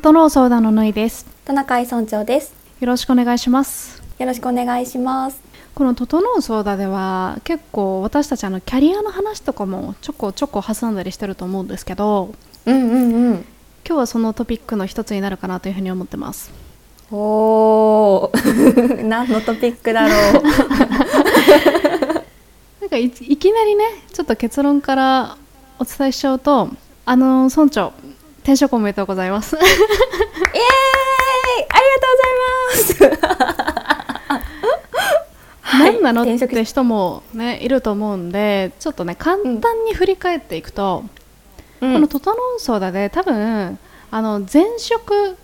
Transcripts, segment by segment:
整う相談のぬいです。田中井村長です。よろしくお願いします。よろしくお願いします。この整う相談では結構私たちあのキャリアの話とかもちょこちょこ挟んだりしてると思うんですけどうんうんうん。今日はそのトピックの一つになるかなというふうに思ってます。おー。何のトピックだろう。なんかいいきなりねちょっと結論からお伝えしちゃうとあの村長転職おめでとうございます。イエーイ。ありがとうございます。何なのっ転職て人もねいると思うんでちょっとね簡単に振り返っていくと、この「整う相談」で多分あの前職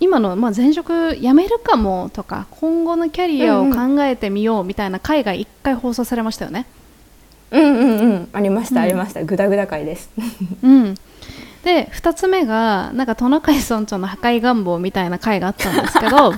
今の、まあ、前職辞めるかもとか今後のキャリアを考えてみようみたいな回が1回放送されましたよね。うんうんうん。ありました、うん。ありました。グダグダ回です。うん、で2つ目がなんかトナカイ村長の破壊願望みたいな回があったんですけど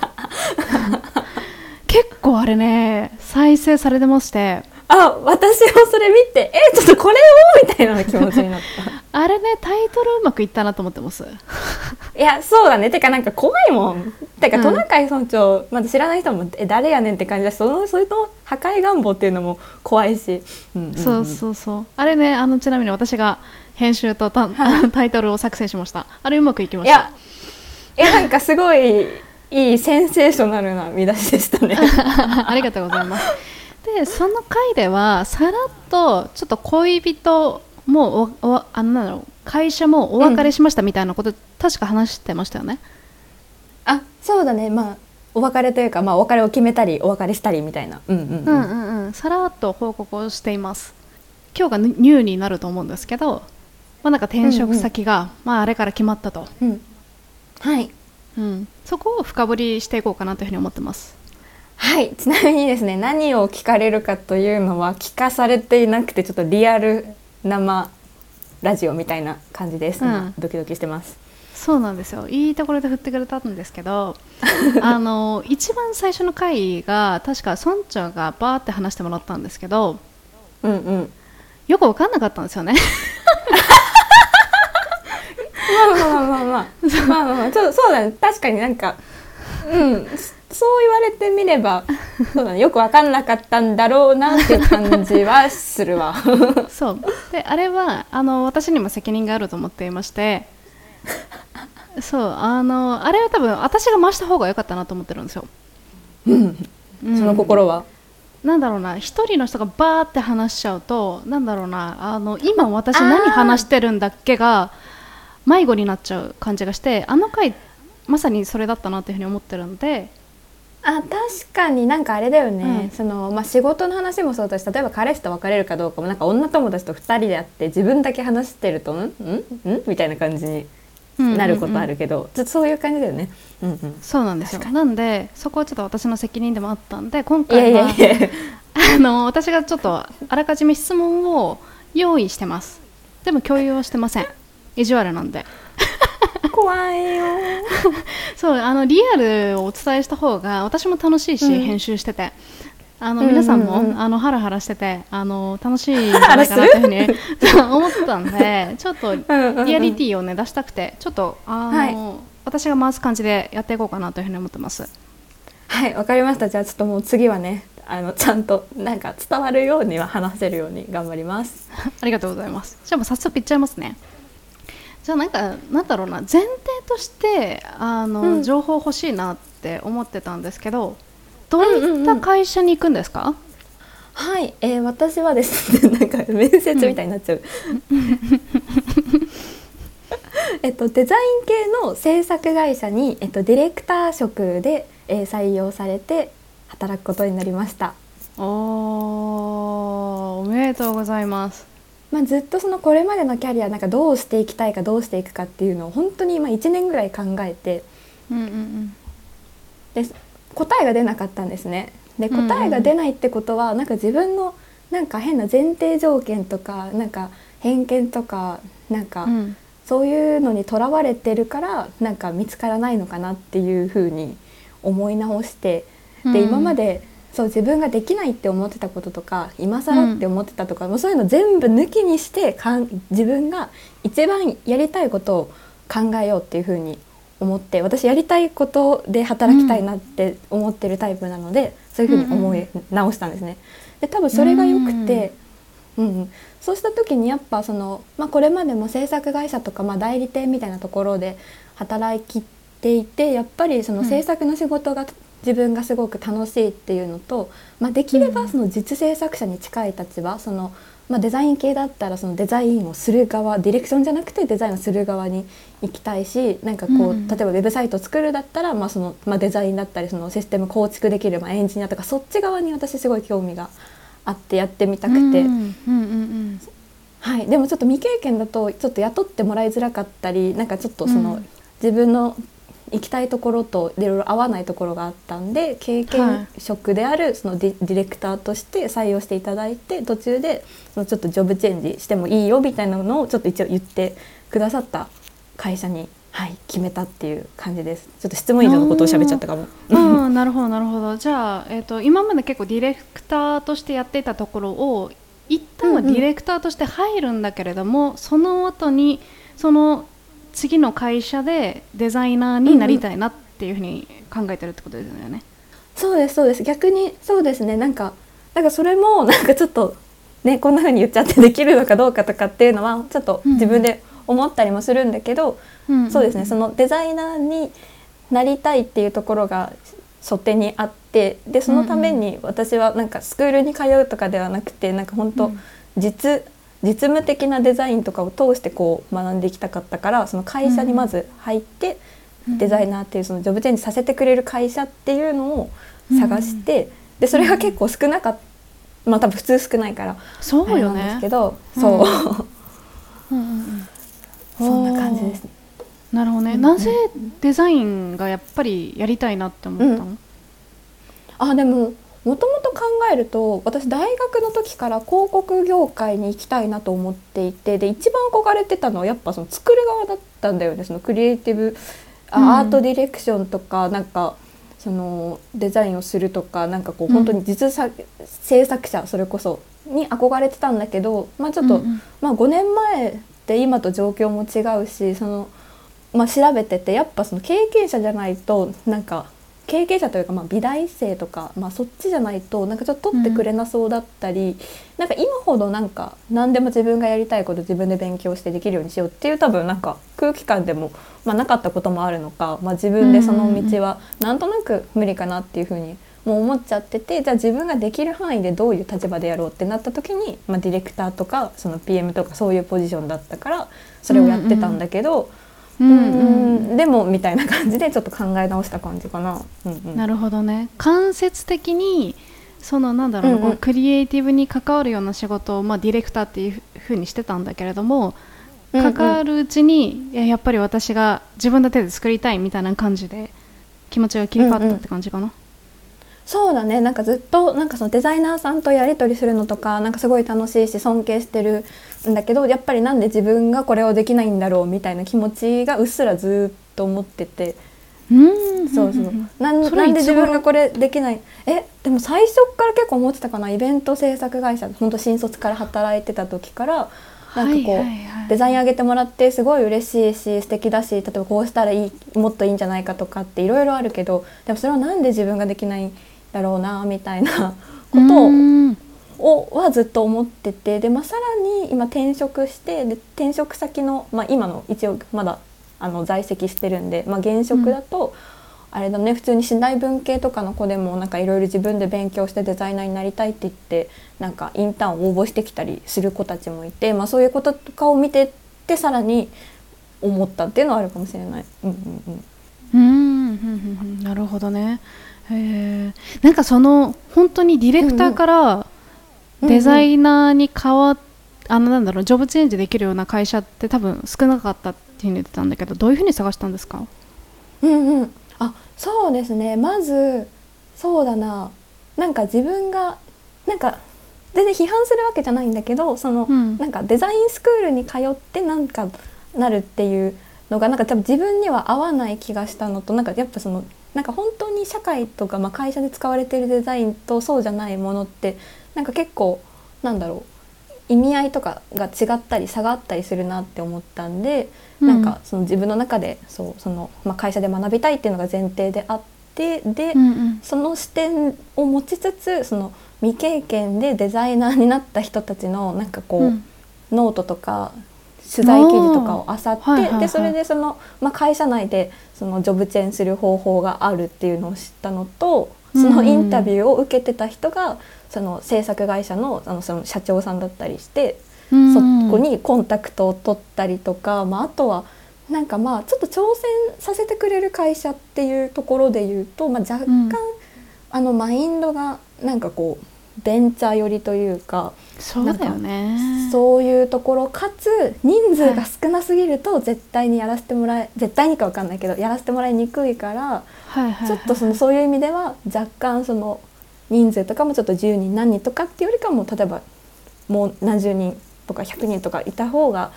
結構あれね再生されてまして。あ私もそれ見てえちょっとこれをみたいな気持ちになっ あれねタイトルうまくいったなと思ってます。た いやそうだね。てかなんか怖いもん。てか、うん。トナカイ村長まだ知らない人もえ誰やねんって感じだしそのそれと破壊願望っていうのも怖いし、うんうんうん。そうそうそう。あれねあのちなみに私が編集とタタイトルを作成しました。あれうまくいきました？いやなんかすごいいいセンセーショナルな見出しでしたね。ありがとうございます。でその回ではさらっとちょっと恋人もおおあのなんだろう会社もお別れしましたみたいなこと、確か話してましたよね？あそうだね。まあお別れというか、まあ、お別れを決めたりお別れしたりみたいな。うんうんううんんうんうん。さらっと報告をしています。今日がニューになると思うんですけど、まあ、なんか転職先が、まあ、あれから決まったと、うん。はい。うん、そこを深掘りしていこうかなというふうに思ってます。はい。ちなみにですね何を聞かれるかというのは聞かされていなくてちょっとリアル生ラジオみたいな感じです、今うんドキドキしてます。そうなんですよ。いいところで振ってくれたんですけどあの一番最初の回が確か村長がバーって話してもらったんですけどうんうん。よく分かんなかったんですよねまあまあまあまあまあまあ、まあ、ちょっとそうだね確かになんかうんそう言われてみればそうだ、ね、よく分かんなかったんだろうなって感じはするわそうであれはあの私にも責任があると思っていましてそうあのあれは多分私が回した方が良かったなと思ってるんですよ、うん、その心は、なんだろうな一人の人がバーって話しちゃうとなんだろうなあの今私何話してるんだっけが迷子になっちゃう感じがしてあの回まさにそれだったなっていうふうに思ってるので。あ確かになんかあれだよね、うん。そのまあ、仕事の話もそうだし例えば彼氏と別れるかどうかもなんか女友達と2人で会って自分だけ話してると「ん？ん？ん？みたいな感じになることあるけど、ちょっとそういう感じだよね。うんうん、そうなんですよ。なんでそこはちょっと私の責任でもあったんで今いやい回はやいや。あの私がちょっとあらかじめ質問を用意してます。でも共有はしてません意地悪なんで。怖いよ。そうあのリアルをお伝えした方が私も楽しいし、うん。編集してて。あのうんうんうん。皆さんも、あのハラハラしててあの楽しいんじゃないかなというふうに 思ったんでちょっとリアリティをね出したくてちょっとあの、はい。私が回す感じでやっていこうかなというふうに思ってます。はいわかりました。じゃあちょっともう次はねあのちゃんとなんか伝わるようには話せるように頑張ります。ありがとうございます。じゃあもう早速いっちゃいますねじゃあなんかなんだろうな前提としてあの、うん。情報欲しいなって思ってたんですけどどういった会社に行くんですか、はい、えー、私はですね なんか面接みたいになっちゃう。えっとデザイン系の制作会社にえっとディレクター職で、えー、採用されて働くことになりました。おーおめでとうございますまあ、ずっとそのこれまでのキャリアなんかどうしていきたいかどうしていくかっていうのを本当に今1年ぐらい考えてうんうんうん。で答えが出なかったんですね。でうんうん答えが出ないってことは、なんか自分のなんか変な前提条件とかなんか偏見とかなんかうん。そういうのにとらわれてるからなんか見つからないのかなっていうふうに思い直してで今までそう自分ができないって思ってたこととか今更って思ってたとか、もうそういうの全部抜きにしてかん自分が一番やりたいことを考えようっていうふうに思って私やりたいことで働きたいなって思ってるタイプなので、そういうふうに思い直したんですね。で多分それがよくて、うん。うん、そうした時にやっぱその、まあ、これまでも制作会社とか、まあ、代理店みたいなところで働きていてやっぱりその制作の仕事が自分がすごく楽しいっていうのと、まあ、できればその実制作者に近い立場そのまあ、デザイン系だったらそのデザインをする側ディレクションじゃなくてデザインをする側に行きたいしなんかこう、うん、例えばウェブサイトを作るだったら、まあそのまあ、デザインだったりそのシステム構築できる、まあ、エンジニアとかそっち側に私すごい興味があってやってみたくて。はい、でもちょっと未経験だとちょっと雇ってもらいづらかったりなんかちょっとその、うん、自分の行きたいところといろいろ合わないところがあったんで経験職であるそのディレクターとして採用していただいて途中でそのちょっとジョブチェンジしてもいいよみたいなのをちょっと一応言ってくださった会社に、はい、決めたっていう感じです。ちょっと質問以上のことを喋っちゃったかも。うん、なるほどなるほど。じゃあえっ、ー、と今まで結構ディレクターとしてやっていたところを一旦はディレクターとして入るんだけれども、うんうん、その後にその次の会社でデザイナーになりたいなっていうふうに考えてるってことですよね。うんうん、そうですそうです。逆にそうですね。なんかなんかそれも なんかちょっとねこんなふうに言っちゃってできるのかどうかとかっていうのはちょっと自分で思ったりもするんだけど、うんうん、そうですね。そのデザイナーになりたいっていうところが初手にあってでそのために私はなんかスクールに通うとかではなくてなんか本当実実務的なデザインとかを通してこう学んでいきたかったからその会社にまず入って、デザイナーっていうそのジョブチェンジさせてくれる会社っていうのを探して、でそれが結構少なかったまあ多分普通少ないからそうよね。ですけど、そう、そんな感じですね。なるほどね、なぜデザインがやっぱりやりたいなって思ったの、うん、あでももともと考えると私大学の時から広告業界に行きたいなと思っていてで一番憧れてたのはやっぱその作る側だったんだよね。そのクリエイティブアートディレクションとか、うん、なんかそのデザインをするとかなんかこう本当に実作、うん、制作者それこそに憧れてたんだけど、まあ、ちょっと、うんうん、まあ、5年前って今と状況も違うしその、まあ、調べててやっぱその経験者じゃないとなんか経験者というか、まあ、美大生とか、まあ、そっちじゃないとなんかちょっと取ってくれなそうだったり、うん、なんか今ほどなんか何でも自分がやりたいこと自分で勉強してできるようにしようっていう多分なんか空気感でも、まあ、なかったこともあるのか、まあ、自分でその道はなんとなく無理かなっていうふうにもう思っちゃっててじゃあ自分ができる範囲でどういう立場でやろうってなった時に、まあ、ディレクターとかその PM とかそういうポジションだったからそれをやってたんだけど。うんうんうん、うん、でもみたいな感じでちょっと考え直した感じかな。うんうん、なるほどね。間接的にそのなんだろう、うんうん、クリエイティブに関わるような仕事を、まあ、ディレクターっていうふうにしてたんだけれども関わるうちに、うんうん、やっぱり私が自分の手で作りたいみたいな感じで気持ちが切り替わったって感じかな。うんうんそうだね。なんかずっとなんかそのデザイナーさんとやり取りするのとかなんかすごい楽しいし尊敬してるんだけどやっぱりなんで自分がこれをできないんだろうみたいな気持ちがうっすらずっと思ってて。うん。そうそうなんなんで自分がこれできない？えでも最初から結構思ってたかな？イベント制作会社本当新卒から働いてた時からなんかこう、デザイン上げてもらってすごい嬉しいし素敵だし例えばこうしたらいいもっといいんじゃないかとかっていろいろあるけどでもそれはなんで自分ができないだろうなみたいな ことをはずっと思っててで、まあ、さらに今転職してで転職先の、まあ、今の一応まだあの在籍してるんで、まあ、現職だと、うん、あれだね普通に信頼文系とかの子でもなんかいろいろ自分で勉強してデザイナーになりたいって言ってなんかインターンを応募してきたりする子たちもいて、まあ、そういうこととかを見てってさらに思ったっていうのはあるかもしれない。うんうんうんうん、なるほどね。へなんかその本当にディレクターからデザイナーに変わっ、あのなんだろうジョブチェンジできるような会社って多分少なかったっていうに言ってたんだけどどういうふうに探したんですか？うんうん。あそうですね。まずそうだな。なんか自分がなんか全然批判するわけじゃないんだけどその、うん、なんかデザインスクールに通ってなんかなるっていうのがなんか多分自分には合わない気がしたのとなんかやっぱそのなんか本当に社会とか、まあ、会社で使われているデザインとそうじゃないものってなんか結構なんだろ意味合いとかが違ったり差があったりするなって思ったんで、うん、なんかその自分の中でそうその、まあ、会社で学びたいっていうのが前提であってで、うんうん、その視点を持ちつつその未経験でデザイナーになった人たちのなんかこう、うん、ノートとか取材記事とかを漁って、はいはいはい、でそれでその、まあ、会社内でそのジョブチェンする方法があるっていうのを知ったのとそのインタビューを受けてた人がその制作会社のあのその社長さんだったりして、そこにコンタクトを取ったりとか、まあ、あとはなんかまあちょっと挑戦させてくれる会社っていうところで言うと、まあ、若干、うん、あのマインドがなんかこうベンチャー寄りというかそうだよね。そういうところかつ人数が少なすぎると絶対にやらせてもらえ、はい、絶対にか分かんないけどやらせてもらいにくいから、はいはい、ちょっとそのそういう意味では若干その人数とかもちょっと10人何人とかっていうよりかも例えばもう何十人とか100人とかいた方が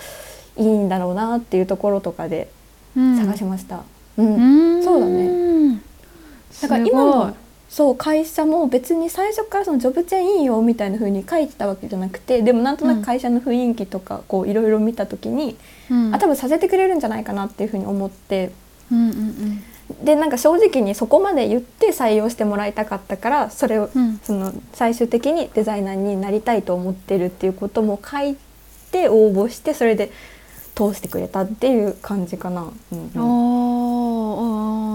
いいんだろうなっていうところとかで探しました。うん、うん、そうだね。だから今のそう会社も別に最初からそのジョブチェーンいいよみたいな風に書いてたわけじゃなくてでもなんとなく会社の雰囲気とかこういろいろ見た時に、うん、あ多分させてくれるんじゃないかなっていう風に思って、うんうんうん、でなんか正直にそこまで言って採用してもらいたかったからそれを、うん、その最終的にデザイナーになりたいと思ってるっていうことも書いて応募してそれで通してくれたっていう感じかな。うんうん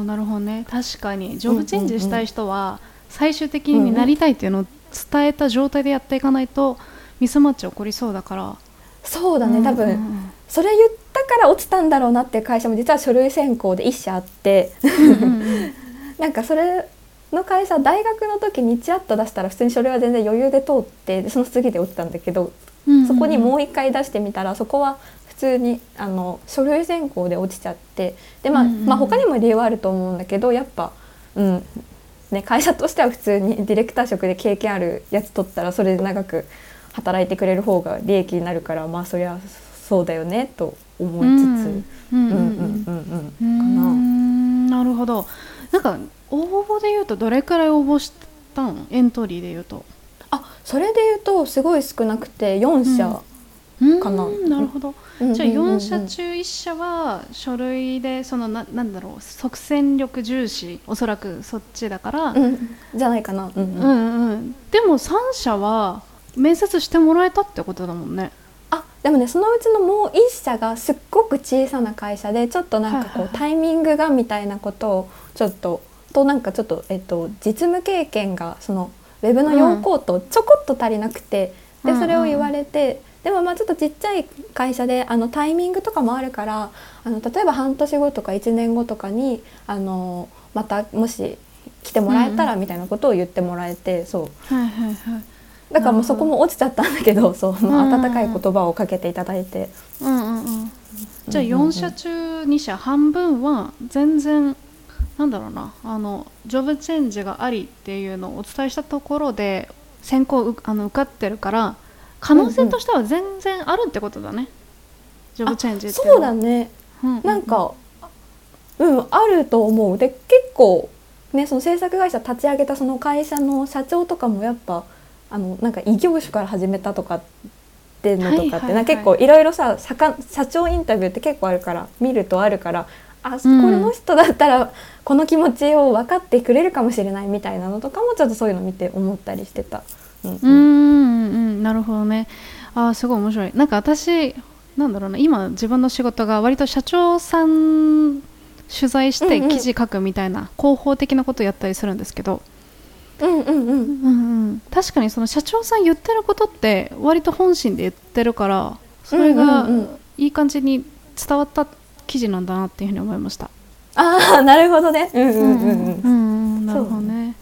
なるほどね。確かに。ジョブチェンジしたい人は最終的になりたいっていうのを伝えた状態でやっていかないとミスマッチ起こりそうだから。そうだね多分、それ言ったから落ちたんだろうなっていう会社も実は書類選考で1社あって。なんかそれの会社大学の時にちらっと出したら普通に書類は全然余裕で通ってその次で落ちたんだけど、そこにもう一回出してみたらそこは通にあの書類選考で落ちちゃってで、まあ、うんうん、まあ他にも理由はあると思うんだけどやっぱ、うんね、会社としては普通に ディレクター職で経験あるやつ取ったらそれで長く働いてくれる方が利益になるからまあそりゃそうだよねと思いつつ。な。るほど。なんか応募で言うとどれくらい応募したん？エントリーで言うと。あそれで言うとすごい少なくて4社かな。なるほど、じゃあ4社中1社は書類でそのななんだろう即戦力重視おそらくそっちだから、うん、じゃないかな、うんうん、うんうん。でも3社は面接してもらえたってことだもんね。あでもねそのうちのもう1社がすっごく小さな会社でちょっとなんかこう、タイミングがみたいなことをちょっととなんかちょっと、えっと、実務経験がそのウェブの要項とちょこっと足りなくて、でそれを言われて。でもまあちょっとちっちゃい会社であのタイミングとかもあるからあの例えば半年後とか1年後とかにあのまたもし来てもらえたらみたいなことを言ってもらえて、うん、そう、はいはいはい、だからもうそこも落ちちゃったんだけどそう、まあ、温かい言葉をかけていただいて。うんうんうん。じゃあ4社中2社半分は全然なんだろうな。あのジョブチェンジがありっていうのをお伝えしたところで選考あの受かってるから可能性としては全然あるってことだね、ジョブチェンジってそうだね、うんうん、なんかうんあると思う。で結構ねその制作会社立ち上げたその会社の社長とかもやっぱあのなんか異業種から始めたとかってのとかって、な結構いろいろさ社長インタビューって結構あるから見るとあるからあこの人だったらこの気持ちを分かってくれるかもしれないみたいなのとかもちょっとそういうの見て思ったりしてた。うん。うんうんなるほどね。あすごい面白い。なんか私なんだろうな。今自分の仕事が割と社長さん取材して記事書くみたいな広報的なことをやったりするんですけど、うんうんうん。うんうん、確かにその社長さん言ってることって割と本心で言ってるからそれがいい感じに伝わった記事なんだなっていうふうに思いました。ああなるほどね。うんうんうんうん。うん、なるほどね。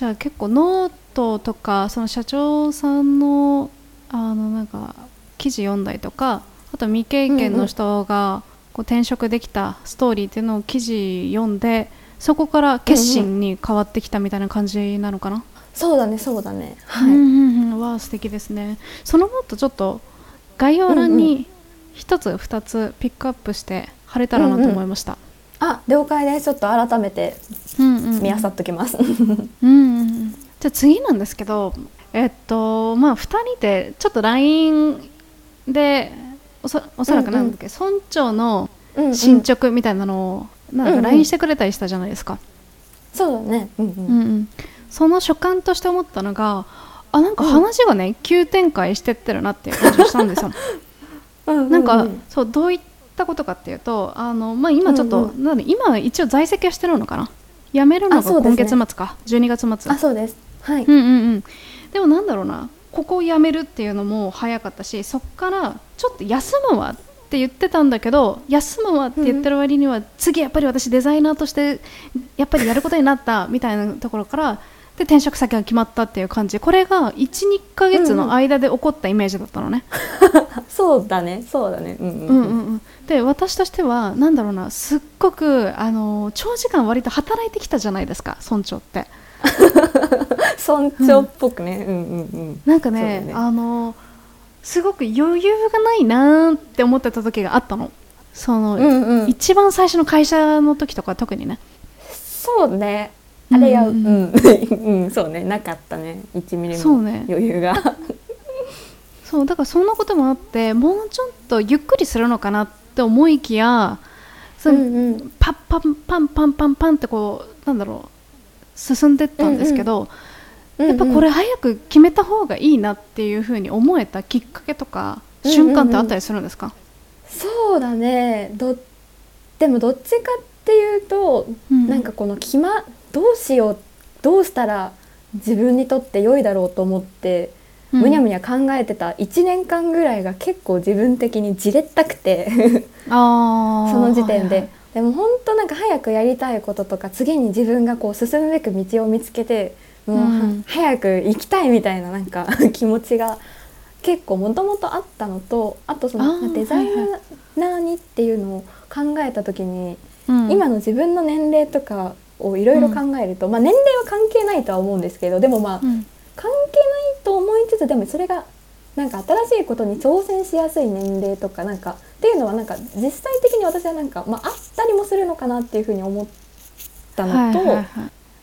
じゃあ結構ノートとかその社長さんのあのなんか記事読んだりとかあと未経験の人がこう転職できたストーリーっていうのを記事読んでそこから決心に変わってきたみたいな感じなのかな、うんうん、そうだねそうだね。はい、うんうん、わあ素敵ですね。そのもっとちょっと概要欄に一つ二つピックアップして貼れたらなと思いました、うんうん、あ了解です。ちょっと改めて見あさっときます、うんうん、じゃあ次なんですけどえっとまあ2人でちょっと LINE でおそおそらくなんだっけ、村長の進捗みたいなのをなんか LINE してくれたりしたじゃないですか？そうだね、うんうん。うんうん、その所感として思ったのがあなんか話がね、急展開してってるなっていう感じがしたんですよ。うんうんうん。なんかそうどういったことかっていうとあの、まあ、今ちょっと、うんなんで今一応在籍はしてるのかな？辞めるのが今月末か、12月末。あそうです。はい、うんうんうん。でもなんだろうなここを辞めるっていうのも早かったしそっからちょっと休むわって言ってたんだけど休むわって言ってる割には、次やっぱり私デザイナーとしてやっぱりやることになったみたいなところからで転職先が決まったっていう感じ。これが12ヶ月の間で起こったイメージだったのね。そうだね。そうだね。うんうんうん。うんうん、で私としてはなんだろうな。すっごくあの長時間割と働いてきたじゃないですか。村長って。村長っぽくね、うん、うんうん。なんかねね。あのすごく余裕がないなーって思ってた時があったの。その、うんうん。一番最初の会社の時とか特にね。そうねあれやううんん、うん、そうねなかったね。1ミリも余裕が、そうだからそんなこともあってもうちょっとゆっくりするのかなって思いきやそのんパッパンパンパンパンパンってこうなんだろう進んでったんですけど、やっぱこれ早く決めた方がいいなっていうふうに思えたきっかけとかうんうん瞬間ってあったりするんですか、そうだね。どでもどっちかっていうと、うん。なんかこの決まどうしようどうしたら自分にとって良いだろうと思って、うん。むにゃむにゃ考えてた1年間ぐらいが結構自分的にじれったくて その時点で、はいはい。でも本当なんか早くやりたいこととか次に自分がこう進むべく道を見つけてもう、うん。早く行きたいみたいななんか気持ちが結構もともとあったのとあとそのデザイナーにっていうのを考えた時に、うん。今の自分の年齢とかをいろいろ考えると、まあ、年齢は関係ないとは思うんですけどでもまあ、うん。関係ないと思いつつでもそれがなんか新しいことに挑戦しやすい年齢とかなんかっていうのはなんか実際的に私はなんか、まあ、あったりもするのかなっていうふうに思ったのと、はいはいはい。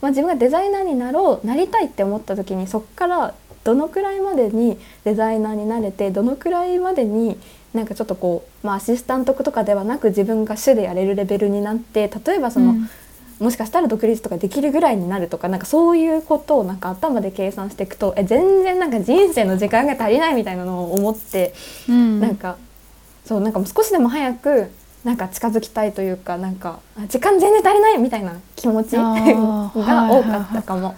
まあ、自分がデザイナーになろうなりたいって思った時にそこからどのくらいまでにデザイナーになれてどのくらいまでになんかちょっとこう、まあ、アシスタントとかではなく自分が主でやれるレベルになって例えばその、うんもしかしたら独立とかできるぐらいになるとかなんかそういうことをなんか頭で計算していくとえ全然なんか人生の時間が足りないみたいなのを思って、うん。なんかそうなんかもう少しでも早くなんか近づきたいというかなんかあ時間全然足りないみたいな気持ち が多かったかも。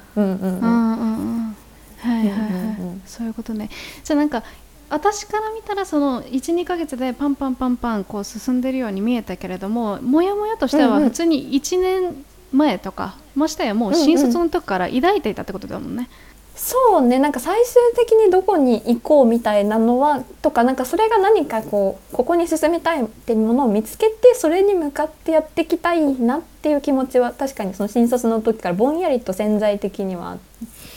そういうことね。じゃあなんか私から見たらその12ヶ月でパンパンパンパンこう進んでるように見えたけれどももやもやとしては普通に1年前とか、ましてやもう新卒の時から抱いていたってことだもんね。そうねなんか最終的にどこに行こうみたいなのはとかなんかそれが何かこうここに進みたいっていうものを見つけてそれに向かってやっていきたいなっていう気持ちは確かにその新卒の時からぼんやりと潜在的には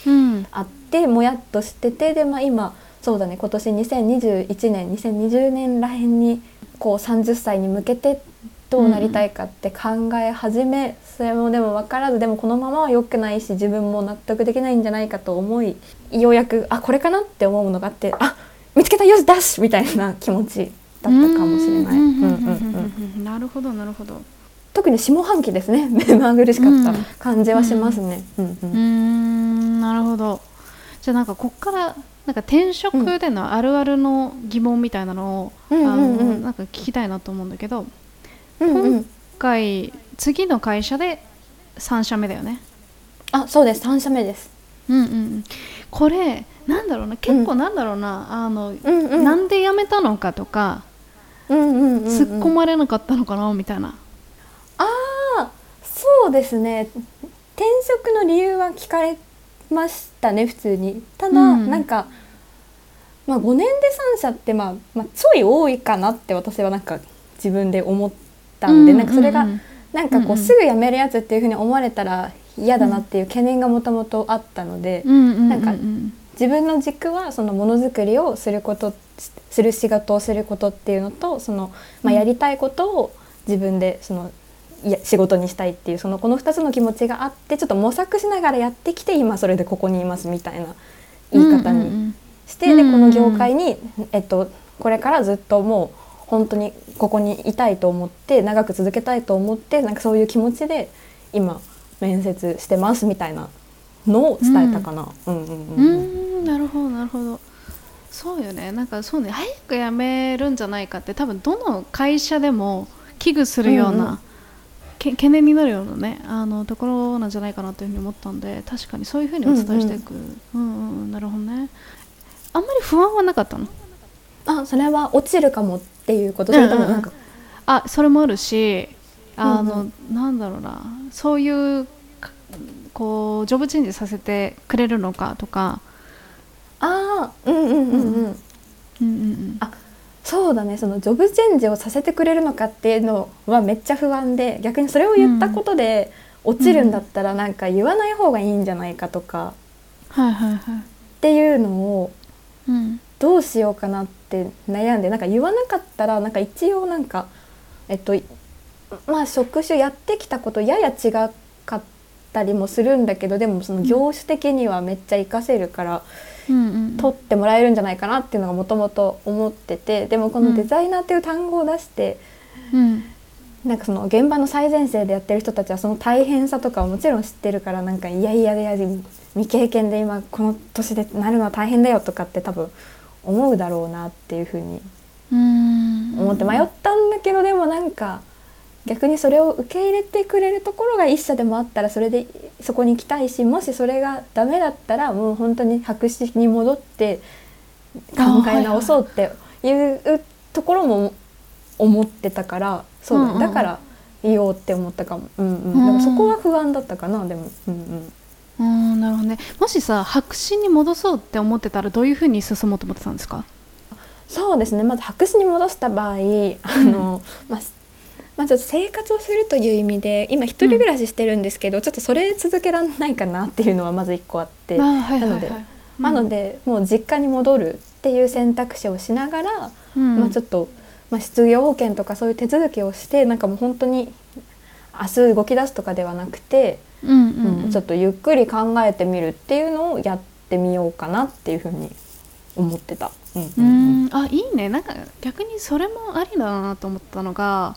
うんあってもやっとしててで、まあ、今そうだね今年2021年2020年らへんにこう30歳に向けてどうなりたいかって考え始め、それもでも分からずでもこのままは良くないし自分も納得できないんじゃないかと思いようやくあこれかなって思うのがあってあ見つけたよしダッシュみたいな気持ちだったかもしれない。なるほどなるほど。特に下半期ですね目まぐるしかった感じはしますね。うんうんうーんなるほどじゃあなんかこっからなんか転職でのあるあるの疑問みたいなのを、うんあうんうんのなんか聞きたいなと思うんだけどうんうん。今回次の会社で3社目だよね。あそうです。3社目です。うんうんうん、これなんだろうな。結構なんだろうな、あの、うんうん。なんで辞めたのかとか、うんうんうんうん。突っ込まれなかったのかなみたいな。ああそうですね。転職の理由は聞かれましたね普通に。ただ、うんなんか、まあ、5年で3社って、まあまあ、ちょい多いかなって私はなんか自分で思ったんで、なんかそれがうんなんかこう、すぐ辞めるやつっていうふうに思われたら嫌だなっていう懸念がもともとあったので、なんか自分の軸はそのものづくりをすることする仕事をすることっていうのとその、まあ、うん。やりたいことを自分でそのいや仕事にしたいっていうそのこの2つの気持ちがあってちょっと模索しながらやってきて今それでここにいますみたいな言い方にして、でこの業界に、えっと、これからずっともう本当にここにいたいと思って長く続けたいと思ってなんかそういう気持ちで今面接してますみたいなのを伝えたかな。うん。うんううんん。なるほどなるほど。そうよね。なんかそうね。早く辞めるんじゃないかって多分どの会社でも危惧するような、うんうん。け懸念になるようなねあのところなんじゃないかなというふうに思ったんで確かにそういうふうにお伝えしていく、うんうんうん。なるほどね。あんまり不安はなかったの？あそれは落ちるかもっていうこと？それともなんか、あそれもあるしあの、うんなんだろうな。そういうかこうジョブチェンジさせてくれるのかとか、ああうんうんうんうん、うんうんうん、あそうだね。そのジョブチェンジをさせてくれるのかっていうのはめっちゃ不安で逆にそれを言ったことで落ちるんだったらなんか言わない方がいいんじゃないかとか。はいはいはい、っていうのをうんどうしようかなって悩んでなんか言わなかったらなんか一応なんかえっとまあ職種やってきたことやや違かったりもするんだけどでもその業種的にはめっちゃ活かせるから、取ってもらえるんじゃないかなっていうのがもともと思っててでもこのデザイナーっていう単語を出して、うん。なんかその現場の最前線でやってる人たちはその大変さとかをもちろん知ってるからなんかいやいやいや未経験で今この年でなるのは大変だよとかって多分思うだろうなっていうふうにうん。思って迷ったんだけどでもなんか逆にそれを受け入れてくれるところが一社でもあったらそれでそこに行きたいしもしそれがダメだったらもう本当に白紙に戻って考え直そうっていうところも思ってたからそうだ,、だから言おうって思ったかも、うん。うん、でもそこは不安だったかなでも、うんうん、うんなるほどね。もしさ白紙に戻そうって思ってたらどういうふうに進もうと思ってたんですか？そうですね。まず白紙に戻した場合あの、まあまあ、ちょっと生活をするという意味で今一人暮らししてるんですけど、ちょっとそれ続けられないかなっていうのはまず一個あって、あはいはいはい。なのでなのでもう実家に戻るっていう選択肢をしながら、うん。まあ、ちょっと、まあ、失業保険とかそういう手続きをしてなんかもう本当に明日動き出すとかではなくて、うんうんうんちょっとゆっくり考えてみるっていうのをやってみようかなっていうふうに思ってた。うんあいいね。なんか逆にそれもありだなと思ったのが、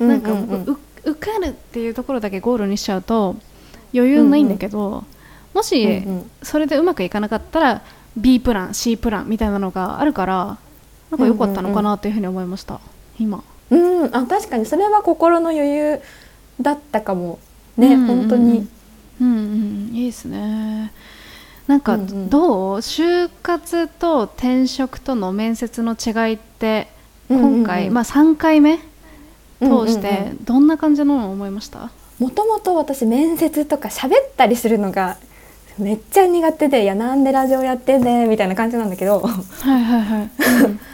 うんなんか、うん。うんう受かるっていうところだけゴールにしちゃうと余裕ないんだけど、もし、うんうん。それでうまくいかなかったら B プラン C プランみたいなのがあるからなんか良かったのかなというふうに思いました、今。うん、あ確かにそれは心の余裕だったかもね、うんうんうん。本当に。うんうん。いいですね。なんかうんうん。どう？就活と転職との面接の違いって今回、うんうん。うんまあ3回目？通しうんうん。てどんな感じのを思いました、もともと私面接とか喋ったりするのがめっちゃ苦手で「いやなんでラジオやってんね」みたいな感じなんだけど。はいはいはい、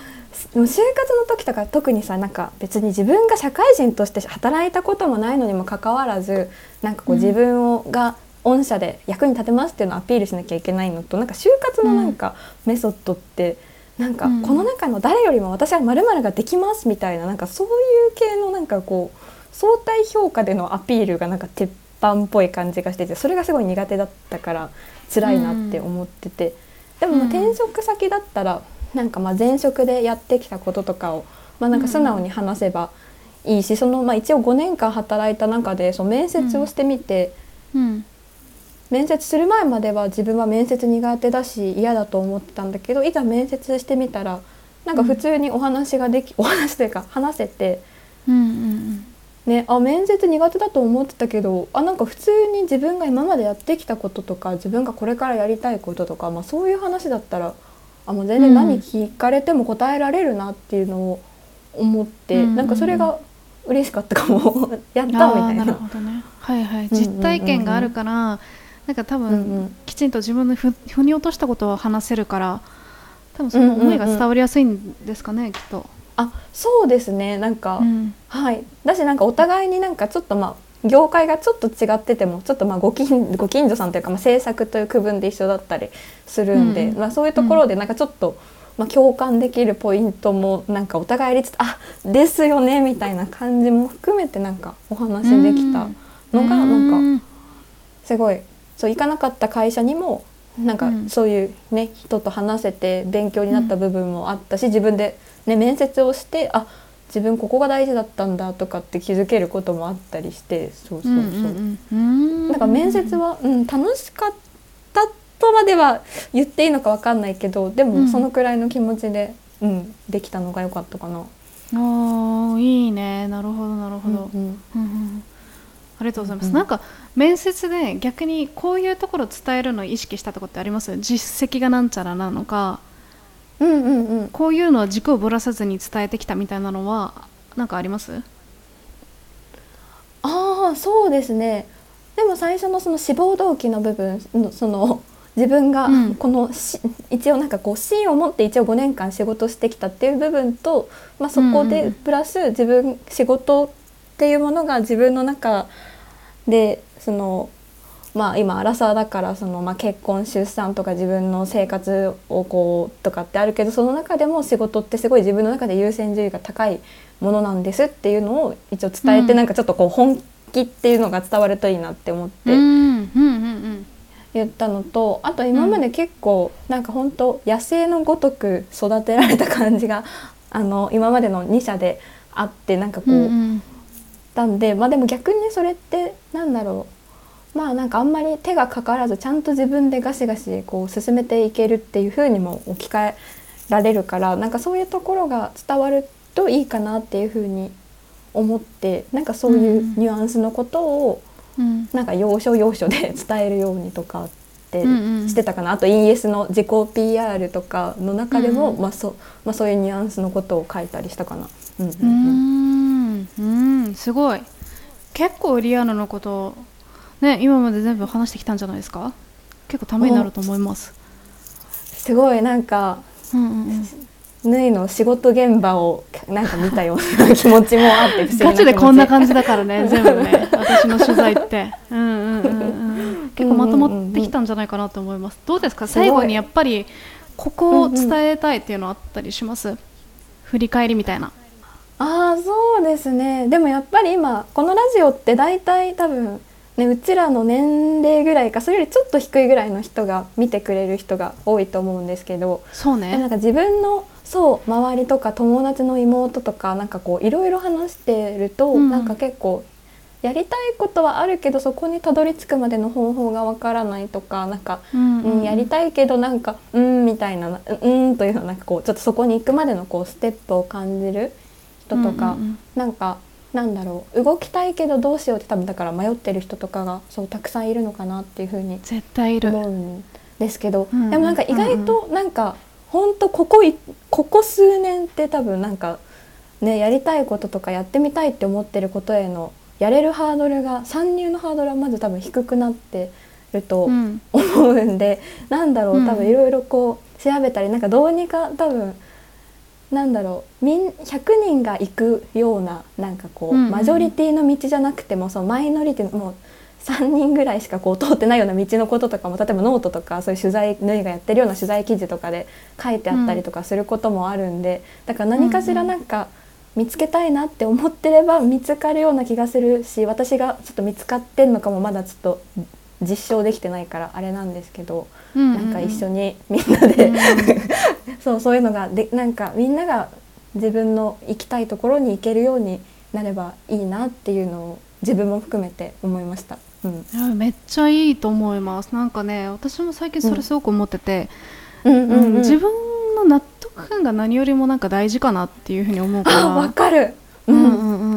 でも就活の時とか特にさなんか別に自分が社会人として働いたこともないのにもかかわらずなんかこううん。自分をが御社で役に立てますっていうのをアピールしなきゃいけないのとなんか就活のなんかメソッドって、なんかうん。この中の誰よりも私はまるができますみたいななんかそういう系のなんかこう相対評価でのアピールがなんか鉄板っぽい感じがしててそれがすごい苦手だったから辛いなって思ってて、でもまあうん。転職先だったらなんかまあ前職でやってきたこととかをまあなんか素直に話せばいいし、そのまあ一応5年間働いた中でその面接をしてみて、うん。面接する前までは自分は面接苦手だし嫌だと思ってたんだけどいざ面接してみたらなんか普通にお話ができ、お話というか話せて。うんうん。ね、あ面接苦手だと思ってたけどあなんか普通に自分が今までやってきたこととか自分がこれからやりたいこととか、まあ、そういう話だったらあもう全然何聞かれても答えられるなっていうのを思って、うんなんかそれが嬉しかったかも。やったみたいな。るほどね。はいはい。うんうんうん実体験があるから、なんか多分、うんうんきちんと自分のふ腑に落としたことを話せるから多分その思いが伝わりやすいんですかね、きっと、あそうですね。なんか、うん。はい。だしなんかお互いになんかちょっとまあ業界がちょっと違っててもちょっとまあご近ご近所さんというか、まあ、制作という区分で一緒だったりするんで、うん。まあ、そういうところでなんかちょっと、まあ、共感できるポイントもなんかお互いにつつあですよねみたいな感じも含めてなんかお話できたのがなんかすごいそう行かなかった会社にもなんかそういうね、人と話せて勉強になった部分もあったし、自分で、ね、面接をしてあ自分ここが大事だったんだとかって気づけることもあったりしてそうそうそう。なんか面接は、うん、楽しかったとまでは言っていいのかわかんないけどでもそのくらいの気持ちで、うん、できたのが良かったかな。あいいね。なるほどなるほど、うんうん。うん、ありがとうございます、うん、なんか面接で逆にこういうところ伝えるのを意識したとこってあります？実績がなんちゃらなのかうんうんうん、こういうのは軸をぶらさずに伝えてきたみたいなのは何かあります？ああそうですね。でも最初のその志望動機の部分のその自分がこの、うん、一応なんかこう芯を持って一応5年間仕事してきたっていう部分と、まあ、そこでプラス自分仕事っていうものが自分の中でそのまあ、今アラサーだからその、まあ、結婚出産とか自分の生活をこうとかってあるけどその中でも仕事ってすごい自分の中で優先順位が高いものなんですっていうのを一応伝えて、うん、なんかちょっとこう本気っていうのが伝わるといいなって思って。言ったのとあと今まで結構なんか本当野生のごとく育てられた感じがあの今までの2社であってなんかこう、うんうん、たんでまあでも逆にそれってなんだろうまあなんかあんまり手がかからずちゃんと自分でガシガシこう進めていけるっていう風にも置き換えられるからなんかそういうところが伝わるといいかなっていう風に思ってなんかそういうニュアンスのことをなんか要所要所で伝えるようにとかってしてたかな。あと ES の自己 PR とかの中でも、まあそまあ、そういうニュアンスのことを書いたりしたかな。うんうんうん、うん。すごい。結構リアルなことね今まで全部話してきたんじゃないですか？結構ためになると思います。すごいなんか、うんうんうん。ぬいの仕事現場をなんか見たような気持ちもあってガチでこんな感じだからね 全部ね。私の取材って。うんうんうんうん結構まとまってきたんじゃないかなと思います、どうですか？最後にやっぱりここを伝えたいっていうのあったりします、うんうん、振り返りみたいな。ああそうですね。でもやっぱり今このラジオって大体多分ね、うちらの年齢ぐらいかそれよりちょっと低いぐらいの人が見てくれる人が多いと思うんですけどそうね。なんか自分のそう周りとか友達の妹とかなんかこういろいろ話してると、うん、なんか結構やりたいことはあるけどそこにたどり着くまでの方法がわからないとかなんか、うん、うん、やりたいけどなんかうんみたいなうんというのなんかこうちょっとそこに行くまでのこうステップを感じる人とか、うんうんうん、なんかなんだろう動きたいけどどうしようって多分だから迷ってる人とかがそうたくさんいるのかなっていうふうに絶対いる。思うんですけど、うん、でもなんか意外となんか本当ここいここ数年って多分なんかねやりたいこととかやってみたいって思ってることへのやれるハードルが参入のハードルはまず多分低くなってると思うん。で、うん、なんだろう多分いろいろこう調べたりなんかどうにか多分なんだろうみん100人が行くようななんかこう、うんうん、マジョリティの道じゃなくてもそのマイノリティもう3人ぐらいしかこう通ってないような道のこととかも例えばノートとかそういう取材縫いがやってるような取材記事とかで書いてあったりとかすることもあるんで、うん、だから何かしらなんか見つけたいなって思ってれば見つかるような気がするし私がちょっと見つかってんのかもまだちょっと実証できてないからあれなんですけど、うんうん、なんか一緒にみんなで、うん、そうそういうのがでなんかみんなが自分の行きたいところに行けるようになればいいなっていうのを自分も含めて思いました。うん、めっちゃいいと思います。なんかね私も最近それすごく思ってて、うん。自分の納得感が何よりもなんか大事かなっていうふうに思うから。わかる。うんうんうん、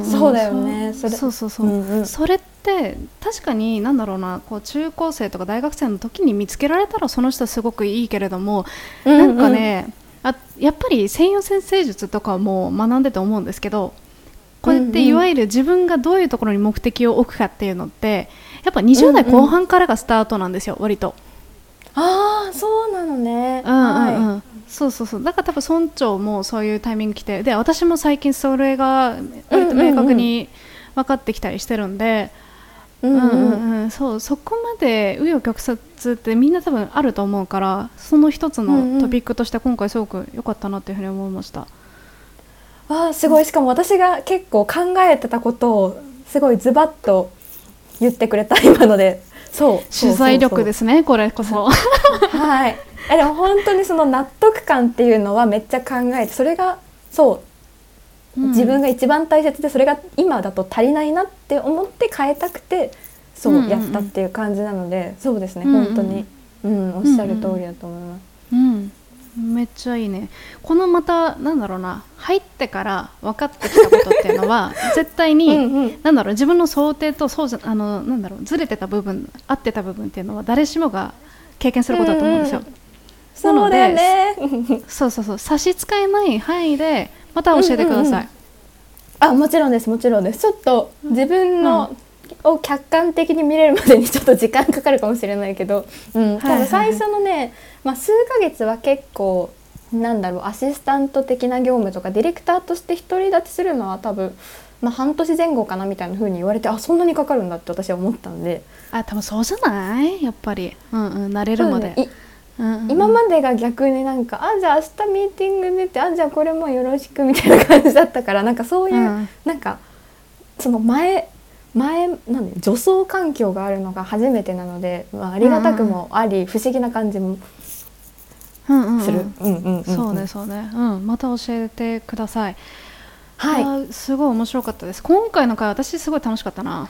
そうだよね。そそうそうそう、うんうん、それって確かに何だろうなこう中高生とか大学生の時に見つけられたらその人はすごくいいけれども、うんうん、なんかねあやっぱり専用先生術とかも学んでて思うんですけどこうやっていわゆる自分がどういうところに目的を置くかっていうのってやっぱ20代後半からがスタートなんですよ、うんうん、割と。ああそうなのね。うんうんうん、はい、そうそうそう。だから多分村長もそういうタイミング来て。で私も最近それが割と明確に分かってきたりしてるんで、うんうんうん、そうそこまで紆余曲折ってみんな多分あると思うからその一つのトピックとして今回すごく良かったなっていうふうに思いました。うんうん、あすごい。しかも私が結構考えてたことをすごいズバッと言ってくれた今ので。そう。取材力ですすねこれこそ。はいえでも本当にその納得感っていうのはめっちゃ考えてそれがそう。自分が一番大切でそれが今だと足りないなって思って変えたくてそうんうんううん。やったっていう感じなので、そうですね、うんうん。本当に、うん、おっしゃる通りだと思います。うん。めっちゃいいね。このまたなんだろうな入ってから分かってきたことっていうのは 絶対にうんうん。なんだろう自分の想定とそうじゃあのなんだろうずれてた部分合ってた部分っていうのは誰しもが経験することだと思うんですよ、うん。そうだよね。そうそうそう。差し支えない範囲でまた教えてください、うんうんうんあもちろんですもちろんです。ちょっと自分の、を客観的に見れるまでにちょっと時間かかるかもしれないけど、うん、多分最初のね、まあ、数ヶ月は結構なんだろうアシスタント的な業務とかディレクターとして独り立ちするのは多分、まあ、半年前後かなみたいな風に言われてあそんなにかかるんだって私は思ったんで、あ多分そうじゃない？やっぱり。うんうん慣れるまで、そうんうんうん。今までが逆になんかあじゃあ明日ミーティング出てあじゃあこれもよろしくみたいな感じだったからなんかそういう、うん。なんかその前前なんで助走環境があるのが初めてなので、まあ、ありがたくもあり、不思議な感じもうんうんうん。する。うんうんんん。そうねそうね。うん。また教えてください。はい。すごい面白かったです。今回の回私すごい楽しかったな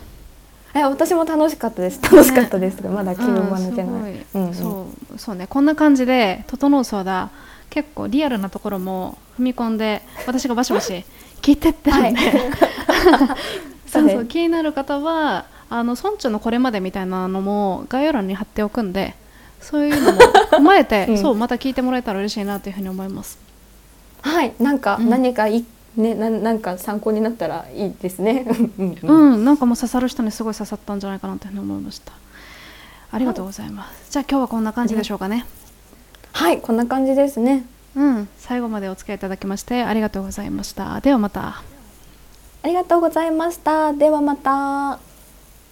え私も楽しかったです。楽しかったですとか、まだ記憶が抜けない、そうそうね。こんな感じで「整うそうだ」結構リアルなところも踏み込んで私がバシバシ 聞いてってるんで、そうそう気になる方はあの村長のこれまでみたいなのも概要欄に貼っておくんでそういうのも踏まえて、うん。そうまた聞いてもらえたら嬉しいなというふうに思います。はい。なんかうん。何かい、ねななんか参考になったらいいですね うんなんかもう刺さる人にすごい刺さったんじゃないかなというふうに思いました。ありがとうございます。じゃあ今日はこんな感じでしょうかね。はいこんな感じですねうん、最後までお付き合いいただきましてありがとうございました。ではまた。ありがとうございましたではまた